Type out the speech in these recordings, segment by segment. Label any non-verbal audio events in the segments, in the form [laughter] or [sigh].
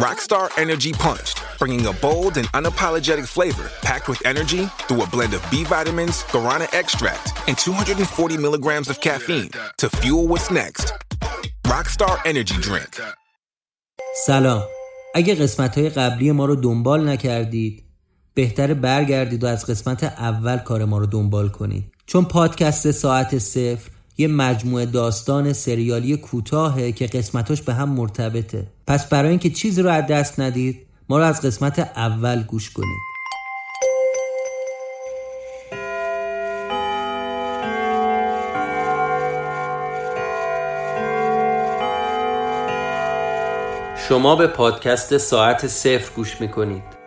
Rockstar Energy Punched, bringing a bold and unapologetic flavor packed with energy through a blend of B vitamins, guarana extract, and 240 milligrams of caffeine to fuel what's next. Rockstar Energy Drink. سلام اگه قسمت های قبلی ما رو دنبال نکردید بهتره برگردید و از قسمت اول کار ما رو دنبال کنید چون پادکست ساعت صفر یه مجموعه داستان سریالی کوتاهه که قسمتاش به هم مرتبطه. پس برای اینکه چیزی رو از دست ندید ما رو از قسمت اول گوش کنید. شما به پادکست ساعت صفر گوش می‌کنید.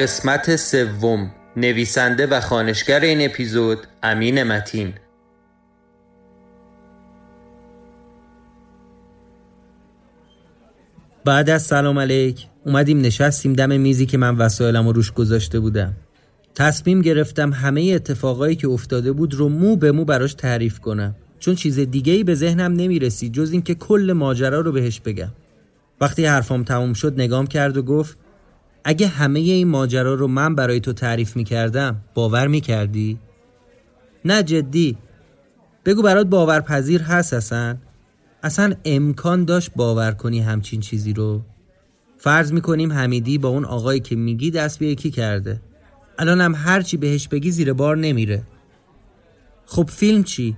قسمت سوم. نویسنده و خانشگر این اپیزود امین متین. بعد از سلام علیک اومدیم نشستیم دم میزی که من وسایلم رو روش گذاشته بودم. تصمیم گرفتم همه اتفاقایی که افتاده بود رو مو به مو براش تعریف کنم. چون چیز دیگه ای به ذهنم نمی‌رسید جز اینکه کل ماجرا رو بهش بگم. وقتی حرفام تموم شد نگام کرد و گفت اگه همه این ماجرا رو من برای تو تعریف می‌کردم باور می‌کردی؟ نه جدی. بگو برات باورپذیر هست اصلا اصلا امکان داشت باور کنی همچین چیزی رو. فرض می‌کنیم حمیدی با اون آقایی که میگی دست به یکی کرده. الانم هرچی بهش بگی زیر بار نمیره. خب فیلم چی؟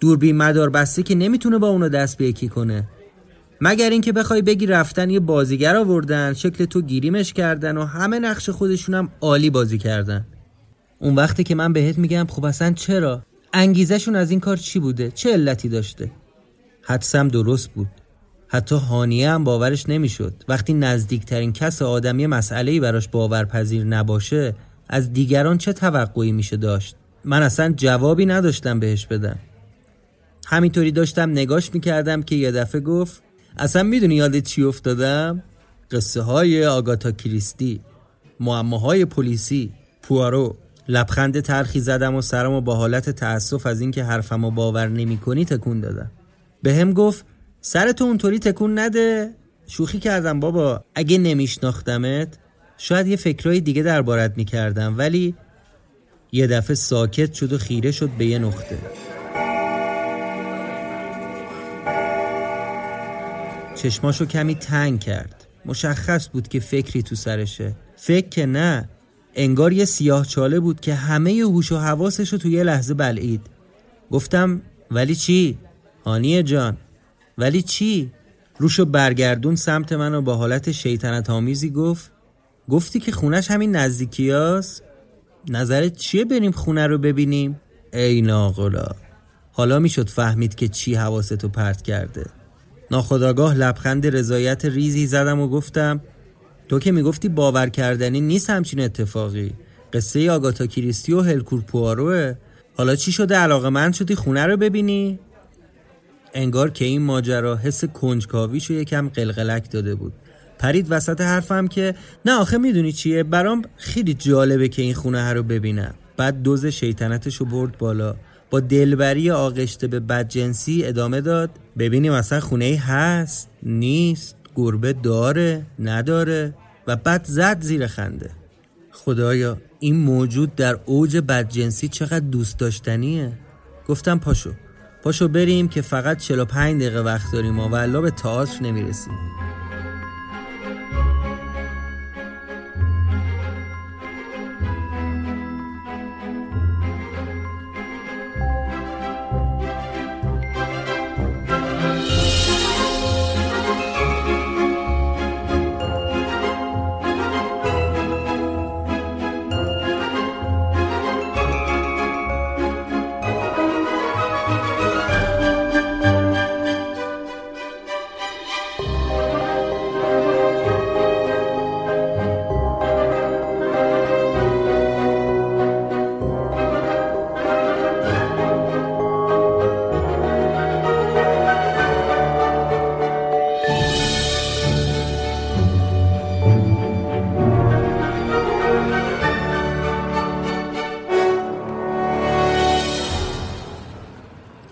دوربین مدار بسته که نمی‌تونه با اونو دست به یکی کنه. مگر اینکه بخوای بگی رفتن یه بازیگر آوردن شکل تو گیریمش کردن و همه نقش خودشونم عالی بازی کردن. اون وقتی که من بهت میگم خب اصلا چرا؟ انگیزشون از این کار چی بوده؟ چه علتی داشته؟ حدسم درست بود. حتی هانیه هم باورش نمی‌شد. وقتی نزدیکترین کس آدمی مسئله‌ای براش باورپذیر نباشه از دیگران چه توقعی میشه داشت؟ من اصلا جوابی نداشتم بهش بدم. همینطوری داشتم نگاش می‌کردم که یه دفعه گفت اصلا می‌دونی یاد چی افتادم؟ قصه های آگاتا کریستی معماهای پلیسی پوارو لبخند ترخی زدم و سرم و با حالت تأسف از اینکه حرفم رو باور نمی کنی تکون دادم. به هم گفت سرتو اونطوری تکون نده. شوخی کردم بابا اگه نمیشناختمت شاید یه فکرای دیگه دربارت می‌کردم ولی یه دفعه ساکت شد و خیره شد به یه نقطه. چشماشو کمی تنگ کرد مشخص بود که فکری تو سرشه فکر که نه انگار یه سیاه چاله بود که همه هوش و حواسش تو یه لحظه بلعید گفتم ولی چی؟ هانیه جان ولی چی؟ روشو برگردون سمت من و با حالت شیطنت آمیزی گفت گفتی که خونش همین نزدیکی هست؟ نظرت چیه بریم خونه رو ببینیم؟ ای ناغلا حالا می‌شد فهمید که چی حواستو پرت کرده ناخداگاه لبخند رضایت ریزی زدم و گفتم تو که می‌گفتی باور کردنی نیست همچین اتفاقی. قصه آگاتا کریستی و هلکور پواروه حالا چی شده؟ علاقه من شدی خونه رو ببینی؟ انگار که این ماجرا حس کنجکاویشو یکم قلقلک داده بود. پرید وسط حرفم که نه آخه می‌دونی چیه؟ برام خیلی جالبه که این خونه رو ببینم. بعد دوز شیطنتشو برد بالا. با دلبری آغشته به بدجنسی ادامه داد. ببینیم اصلا خونه ای هست نیست گربه داره نداره و بعد زد زیر خنده. خدایا این موجود در اوج بدجنسی چقدر دوست داشتنیه؟ گفتم پاشو پاشو بریم که فقط 45 دقیقه وقت داریم و والا به تئاتر نمی‌رسیم.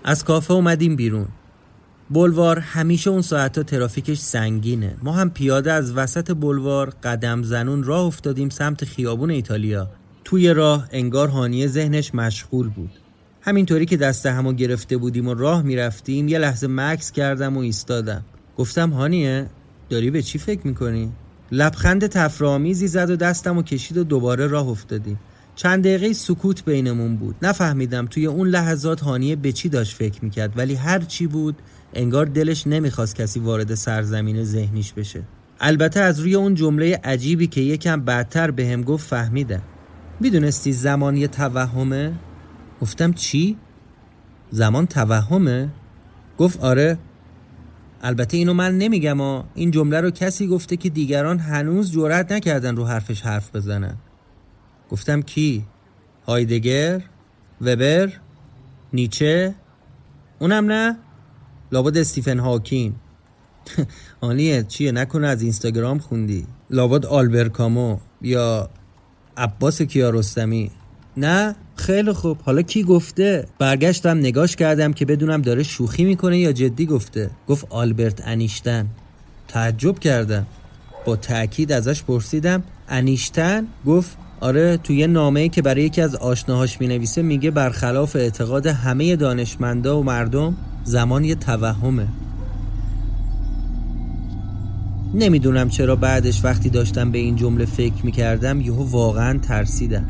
از کافه اومدیم بیرون. بلوار همیشه اون ساعتا ترافیکش سنگینه. ما هم پیاده از وسط بلوار قدم زنون راه افتادیم سمت خیابون ایتالیا. توی راه انگار هانیه ذهنش مشغول بود. همینطوری که دست همو گرفته بودیم و راه می‌رفتیم یه لحظه مکس کردم و ایستادم. گفتم هانیه داری به چی فکر می‌کنی؟ لبخند تفرامیزی زد و دستم و کشید و دوباره راه افتادیم. چند دقیقه سکوت بینمون بود نفهمیدم توی اون لحظات هانیه به چی داشت فکر می‌کرد ولی هر چی بود انگار دلش نمی‌خواست کسی وارد سرزمین ذهنیش بشه البته از روی اون جمله عجیبی که یکم بعدتر به هم گفت فهمیدم می‌دونستی زمان یه توهمه؟ گفتم چی؟ زمان توهمه؟ گفت آره البته اینو من نمیگم ها این جمله رو کسی گفته که دیگران هنوز جرأت نکردن رو حرفش حرف بزنن گفتم کی؟ هایدگر؟ وبر؟ نیچه؟ اونم نه؟ لابد استیفن هاکین [laughs] آنیه چیه نکنه از اینستاگرام خوندی لابد آلبر کامو یا عباس کیارستمی نه خیلی خوب حالا کی گفته برگشتم نگاش کردم که بدونم داره شوخی می‌کنه یا جدی گفته گفت آلبرت انیشتن تعجب کردم با تاکید ازش پرسیدم انیشتن گفت آره توی یه نامه‌ای که برای یکی از آشناهاش می‌نویسه میگه برخلاف اعتقاد همه دانشمندا و مردم زمان یه توهمه. نمی‌دونم چرا بعدش وقتی داشتم به این جمله فکر می‌کردم یهو واقعا ترسیدم.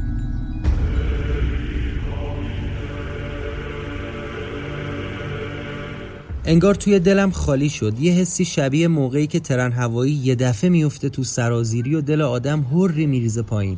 انگار توی دلم خالی شد. یه حسی شبیه موقعی که ترن هوایی یه دفعه میفته تو سرازیری و دل آدم هری میریزه پایین.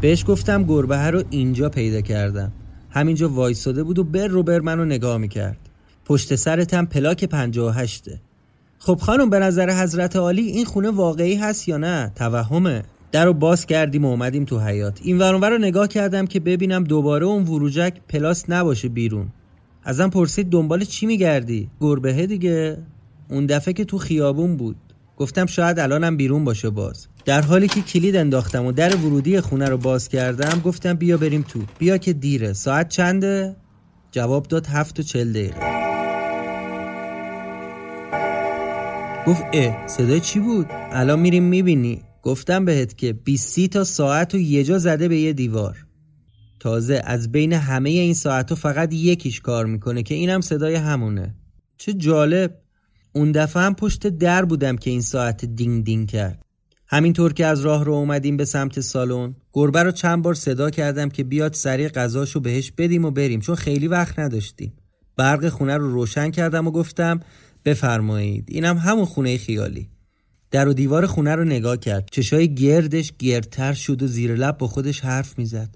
بهش گفتم گربه رو اینجا پیدا کردم. همینجا وایساده بود و بر رو بر منو نگاه می‌کرد. پشت سرتم پلاک 58 خب خانم به نظر حضرت عالی این خونه واقعی هست یا نه؟ توهمه. در رو باز کردیم و اومدیم تو حیات این ورانور رو نگاه کردم که ببینم دوباره اون وروجک پلاس نباشه بیرون. ازم پرسید دنبال چی میگردی؟ گربه دیگه. اون دفعه که تو خیابون بود. گفتم شاید الانم بیرون باشه باز. در حالی که کلید انداختم و در ورودی خونه رو باز کردم گفتم بیا بریم تو. بیا که دیره. ساعت چنده؟ جواب داد هفت و چل دقیقه. گفت اه صدای چی بود؟ الان میریم می‌بینی. گفتم بهت که 20 تا ساعت و یه جا زده به یه دیوار. تازه از بین همه این ساعت فقط یکیش کار می‌کنه که اینم صدای همونه. چه جالب. اون دفعه هم پشت در بودم که این ساعت دینگ دینگ کرد. همینطور که از راه رو اومدیم به سمت سالن گربه رو چند بار صدا کردم که بیاد سریع غذاشو بهش بدیم و بریم چون خیلی وقت نداشتیم. برق خونه رو روشن کردم و گفتم بفرمایید اینم همون خونه خیالی. در و دیوار خونه رو نگاه کرد. چشای گردش گردتر شد و زیر لب با خودش حرف می‌زد.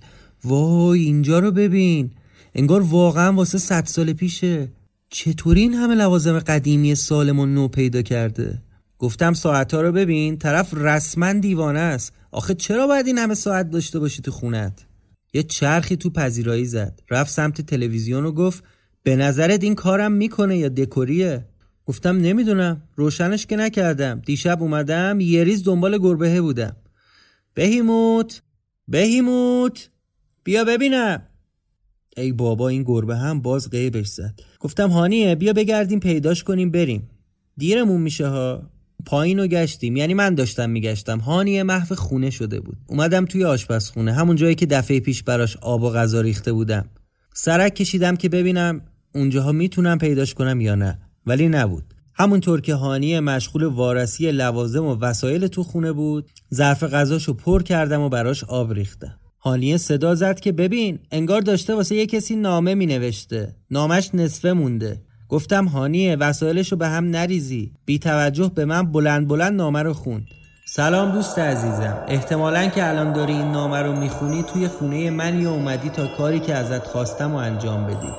وای اینجا رو ببین. انگار واقعا واسه صد سال پیشه. چطوری این همه لوازم قدیمی سالم و نو پیدا کرده؟ گفتم ساعت ها رو ببین طرف رسما دیوانه است. آخه چرا باید این همه ساعت داشته باشی تو خونت؟ یه چرخی تو پذیرایی زد. رفت سمت تلویزیون و گفت به نظرت این کارم می‌کنه یا دکوریه؟ گفتم نمی‌دونم. روشنش که نکردم. دیشب اومدم یه ریز دنبال گربهه بودم. بهیموت بهیموت بیا ببینم. ای بابا این گربه هم باز غیبش زد. گفتم هانیه بیا بگردیم پیداش کنیم بریم. دیرمون میشه ها؟ پایین رو گشتیم. یعنی من داشتم میگشتم. هانیه محو خونه شده بود. اومدم توی آشپزخونه. همون جایی که دفعه پیش براش آب و غذا ریخته بودم. سرک کشیدم که ببینم اونجاها می‌تونم پیداش کنم یا نه. ولی نبود. همونطور که هانیه مشغول وارسی لوازم و وسایل تو خونه بود ظرف غذاشو پر کردم و براش آب ریختم. هانیه صدا زد که ببین انگار داشته واسه یه کسی نامه می نوشته نامش نصفه مونده. گفتم هانیه وسایلشو به هم نریزی. بی توجه به من بلند بلند نامه رو خوند. سلام دوست عزیزم. احتمالا که الان داری این نامه رو می‌خونی توی خونه من یا اومدی تا کاری که ازت خواستم و انجام بدی.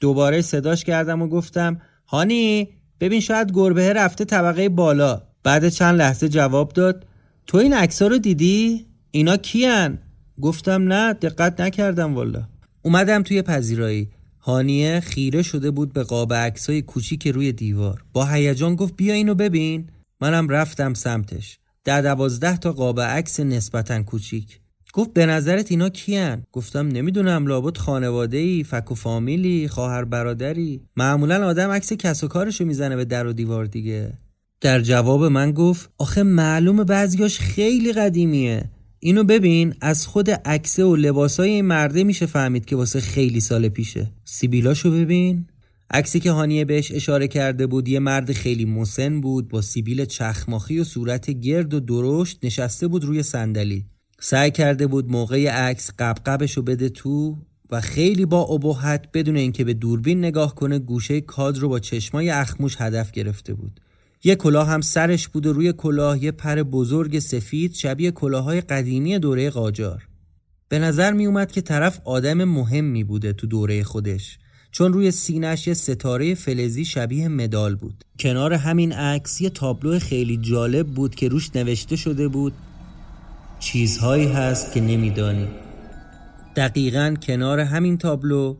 دوباره صداش کردم و گفتم هانی ببین شاید گربه رفته طبقه بالا. بعد چند لحظه جواب داد تو این عکس‌ها رو دیدی؟ اینا کیان؟ گفتم نه دقت نکردم والا اومدم توی پذیرایی. هانیه خیره شده بود به قاب عکسای کوچیک روی دیوار. با هیجان گفت بیا اینو ببین. منم رفتم سمتش. در دوازده تا قاب عکس نسبتا کوچیک. گفت به نظرت اینا کیان؟ گفتم نمی‌دونم لابد خانواده ای فک و فامیلی خواهر برادری. معمولا آدم عکس کس و کارشو می‌زنه به در و دیوار دیگه. در جواب من گفت آخه معلوم بعضیاش خیلی قدیمیه. اینو ببین از خود عکسه و لباسای این مرده میشه فهمید که واسه خیلی سال پیشه. سیبیلاشو ببین. عکسی که هانیه بهش اشاره کرده بود یه مرد خیلی مسن بود با سیبیل چخماخی و صورت گرد و درشت نشسته بود روی صندلی. سعی کرده بود موقع عکس قبقبشو بده تو و خیلی با ابهت بدون اینکه به دوربین نگاه کنه گوشه کادر رو با چشمای اخموش هدف گرفته بود. یه کلاه هم سرش بود و روی کلاه یه پر بزرگ سفید شبیه کلاهای قدیمی دوره قاجار. به نظر می اومد که طرف آدم مهمی بوده تو دوره خودش چون روی سینش یه ستاره فلزی شبیه مدال بود. کنار همین عکس یه تابلو خیلی جالب بود که روش نوشته شده بود چیزهایی هست که نمیدانی. دقیقا کنار همین تابلو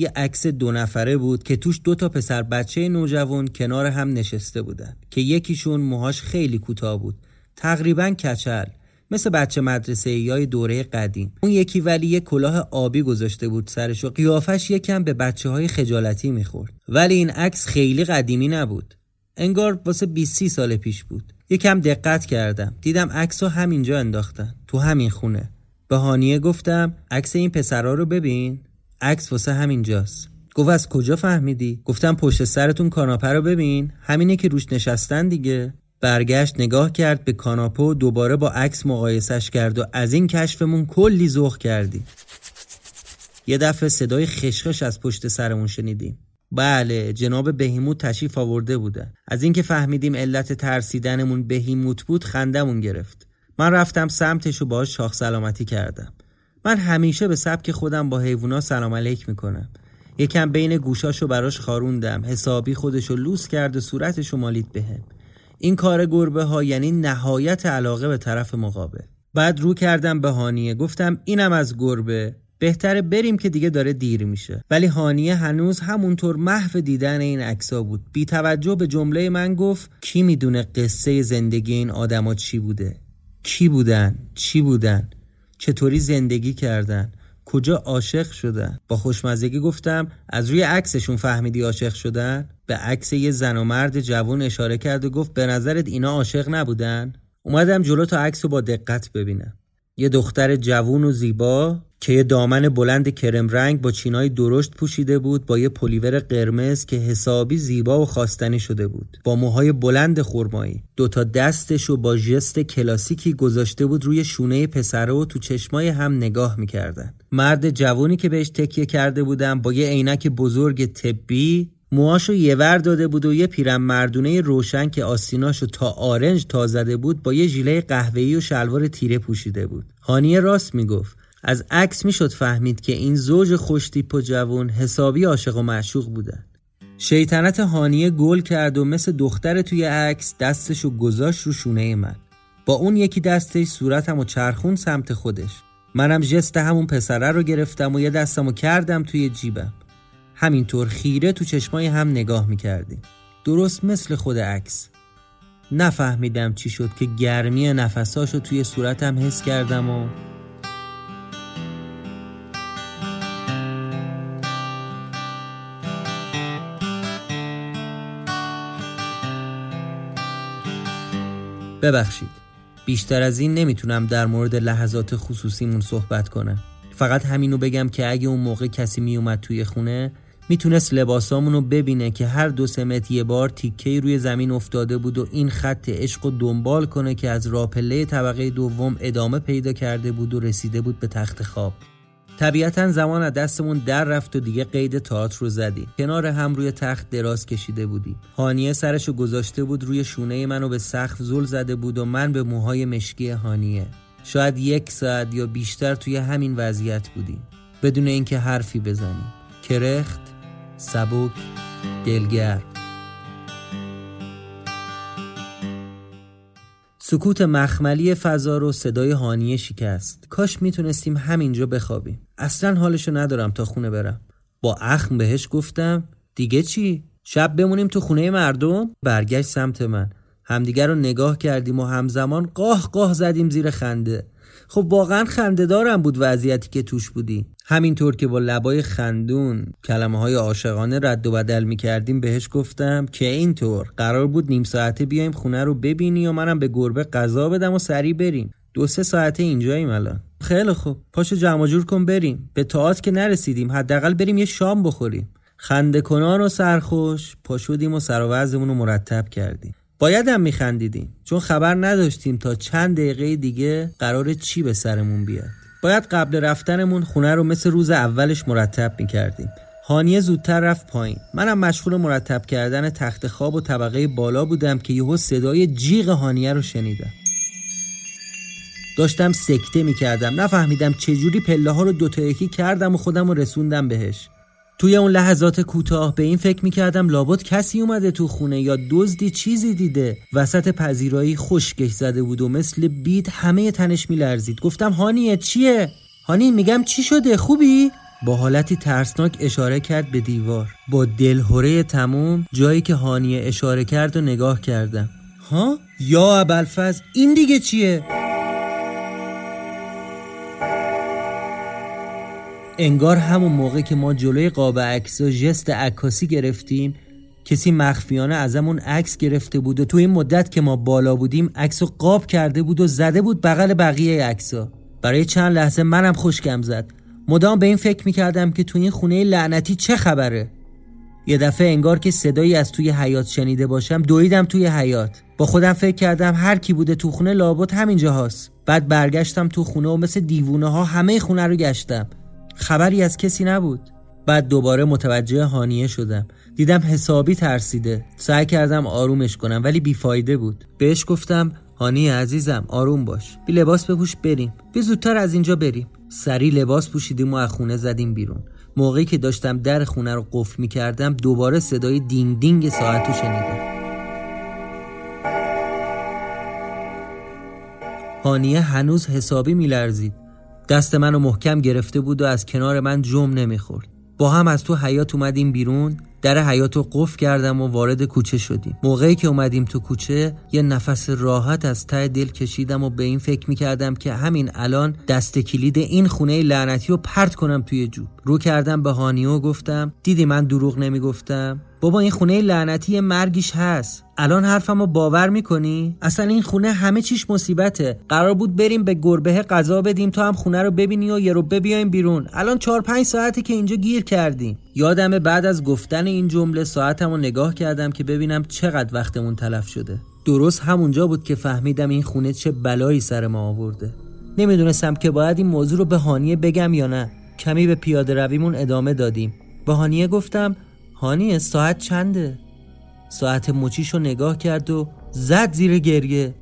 یه عکس دو نفره بود که توش دو تا پسر بچه نوجوان کنار هم نشسته بودن که یکیشون موهاش خیلی کوتاه بود. تقریبا کچل مثل بچه مدرسه یای دوره قدیم. اون یکی ولی یه کلاه آبی گذاشته بود سرش و قیافش یکم به بچه های خجالتی می‌خورد. ولی این عکس خیلی قدیمی نبود. انگار واسه 20 سال پیش بود. یکم دقت کردم. دیدم عکس رو همینجا انداختن تو همین خونه. به هانیه گفتم عکس این پسرا رو ببین. عکس واسه همینجاست. گفت از کجا فهمیدی؟ گفتم پشت سرتون کاناپه رو ببین. همینه که روش نشستن دیگه. برگشت نگاه کرد به کاناپه و دوباره با عکس مقایسش کرد و از این کشفمون کلی ذوق کردی. یه دفعه صدای خشخش از پشت سرمون شنیدیم. بله جناب بهیموت تشریف آورده بودن از اینکه فهمیدیم علت ترسیدنمون بهیموت بود خندمون گرفت. من رفتم سمتش و باهاش شاخ سلامتی کردم. من همیشه به سبک خودم با حیوونا سلام علیک می‌کنم. یکم بین گوشاشو براش خاروندم حسابی خودشو لوس کرد و صورتشو مالید بهم. این کار گربه ها یعنی نهایت علاقه به طرف مقابل. بعد رو کردم به هانیه گفتم اینم از گربه. بهتره بریم که دیگه داره دیر میشه. ولی هانیه هنوز همونطور محو دیدن این عکسا بود. بی توجه به جمله من گفت کی می‌دونه قصه زندگی این آدما چی بوده؟ کی بودن؟ چی بودن؟ چطوری زندگی کردن؟ کجا عاشق شدن؟ با خوشمزگی گفتم از روی عکسشون فهمیدی عاشق شدن؟ به عکس یه زن و مرد جوون اشاره کرد و گفت به نظرت اینا عاشق نبودن؟ اومدم جلو تا عکس رو با دقت ببینم. یه دختر جوون و زیبا که یه دامن بلند کرم رنگ با چینای درشت پوشیده بود با یه پلیور قرمز که حسابی زیبا و خواستنی شده بود. با موهای بلند خرمایی. دوتا دستش و با ژست کلاسیکی گذاشته بود روی شونه پسره و تو چشمای هم نگاه می‌کردن. مرد جوونی که بهش تکیه کرده بودم با یه عینک بزرگ طبی موهاشو یه ور داده بود و یه پیرم مردونه روشن که آستیناشو تا آرنج تا زده بود با یه ژیله قهوه‌ای و شلوار تیره پوشیده بود. هانیه راست می‌گفت. از عکس می‌شد فهمید که این زوج خوشتیپ و جوون حسابی عاشق و معشوق بودن شیطنت هانیه گل کرد و مثل دختر توی عکس دستشو گذاشت رو شونه من. با اون یکی دستش صورتم و چرخون سمت خودش. منم جست همون پسره رو گرفتم و یه دستمو کردم توی جیبم. همینطور خیره تو چشمای هم نگاه می‌کردیم. درست مثل خود عکس. نفهمیدم چی شد که گرمی نفساشو توی صورتم حس کردم و ببخشید. بیشتر از این نمی‌تونم در مورد لحظات خصوصیمون صحبت کنم. فقط همینو بگم که اگه اون موقع کسی میومد توی خونه می‌تونست لباسامون رو ببینه که هر دو سمت یه بار تیکه روی زمین افتاده بود و این خط عشق رو دنبال کنه که از راپله طبقه دوم ادامه پیدا کرده بود و رسیده بود به تخت خواب. طبیعتا زمان از دستمون در رفت و دیگه قید تئاتر رو زدیم کنار هم روی تخت دراز کشیده بودیم هانیه سرشو گذاشته بود روی شونه منو به سقف زل زده بود و من به موهای مشکی هانیه. شاید یک ساعت یا بیشتر توی همین وضعیت بودیم بدون اینکه حرفی بزنیم کرخت سبک دلگر سکوت مخملی فضا رو صدای هانیه شکست. کاش می‌تونستیم همینجا بخوابیم. اصلا حالشو ندارم تا خونه برم. با اخم بهش گفتم دیگه چی؟ شب بمونیم تو خونه مردم؟ برگشت سمت من. همدیگر رو نگاه کردیم و همزمان قاه قاه زدیم زیر خنده. خب واقعا خنده دارم بود وضعیتی که توش بودی. همینطور که با لبای خندون کلمه های عاشقانه رد و بدل می کردیم بهش گفتم که اینطور قرار بود نیم ساعته بیایم خونه رو ببینی و منم به گربه غذا بدم و سریع بریم. دو سه ساعته اینجاییم الان. خیلی خوب. پاشو جمع جور کن بریم. به تئاتر که نرسیدیم. حداقل بریم یه شام بخوریم. خنده کنان و سرخوش پاشودیم و سر و رو مرتب کردیم. باید هم میخندیدیم چون خبر نداشتیم تا چند دقیقه دیگه قرار چی به سرمون بیاد. باید قبل رفتنمون خونه رو مثل روز اولش مرتب می‌کردیم. هانیه زودتر رفت پایین. منم مشغول مرتب کردن تخت خواب و طبقه بالا بودم که یهو صدای جیغ هانیه رو شنیدم. داشتم سکته می‌کردم. نفهمیدم چجوری پله ها رو دوتا یکی کردم و خودم رو رسوندم بهش. توی اون لحظات کوتاه به این فکر می‌کردم لابد کسی اومده تو خونه یا دزدی چیزی دیده وسط پذیرایی خشکش زده بود و مثل بیت همه تنش میلرزید گفتم هانیه چیه؟ هانی میگم چی شده خوبی؟ با حالتی ترسناک اشاره کرد به دیوار با دلهوره تموم جایی که هانیه اشاره کرد و نگاه کردم ها؟ یا ابلفز این دیگه چیه؟ انگار همون موقع که ما جلوی قاب عکس و ژست عکاسی گرفتیم کسی مخفیانه ازمون عکس گرفته بود و تو این مدت که ما بالا بودیم عکس قاب کرده بود و زده بود بغل بقیه عکسا. برای چند لحظه منم خوشگم زد. مدام به این فکر می‌کردم که تو این خونه لعنتی چه خبره؟ یه دفعه انگار که صدایی از توی حیات شنیده باشم دویدم توی حیات با خودم فکر کردم هر کی بوده تو خونه لابد همینجا هاست بعد برگشتم تو خونه و مثل دیوونه ها همه خونه رو گشتم. خبری از کسی نبود. بعد دوباره متوجه هانیه شدم. دیدم حسابی ترسیده. سعی کردم آرومش کنم ولی بیفایده بود. بهش گفتم هانی عزیزم آروم باش. بی لباس بپوش بریم. بی زودتر از اینجا بریم. سری لباس پوشیدیم و از خونه زدیم بیرون. موقعی که داشتم در خونه رو قفل می کردم دوباره صدای دینگ دینگ ساعت رو شنیدم. هانیه هنوز حسابی میلرزید. دست منو محکم گرفته بود و از کنار من جم نمی‌خورد. با هم از تو حیات اومدیم بیرون. در حیات رو قفل کردم و وارد کوچه شدیم. موقعی که اومدیم تو کوچه یه نفس راحت از ته دل کشیدم و به این فکر می‌کردم که همین الان دست کلید این خونه لعنتی رو پرت کنم توی جوب. رو کردم به هانیو گفتم دیدی من دروغ نمی‌گفتم؟ بابا این خونه لعنتی مرگیش هست. الان حرفمو باور می‌کنی؟ اصلا این خونه همه چیش مصیبته. قرار بود بریم به گربه غذا بدیم تو هم خونه رو ببینی و یه رو بیایم بیرون. الان چهار پنج ساعته که اینجا گیر کردیم. یادمه بعد از گفتن این جمله ساعتمو نگاه کردم که ببینم چقدر وقتمون تلف شده. درست همونجا بود که فهمیدم این خونه چه بلایی سر ما آورده. نمی‌دونستم که باید این موضوع رو به هانیه بگم یا نه. کمی به پیاده رویمون ادامه دادیم. به هانیه گفتم هانی ساعت چنده؟ ساعت مچیشو نگاه کرد و زد زیر گریه.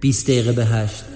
20 دقیقه به هشت.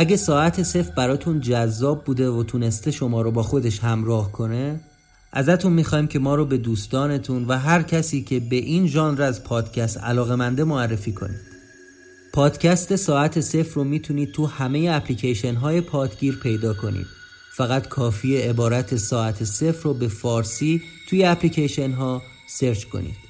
اگه ساعت صفر براتون جذاب بوده و تونسته شما رو با خودش همراه کنه ازتون می‌خوایم که ما رو به دوستانتون و هر کسی که به این ژانر از پادکست علاقه منده معرفی کنید. پادکست ساعت صفر رو می‌تونید تو همه اپلیکیشن های پادگیر پیدا کنید. فقط کافی عبارت ساعت صفر رو به فارسی توی اپلیکیشن ها سرچ کنید.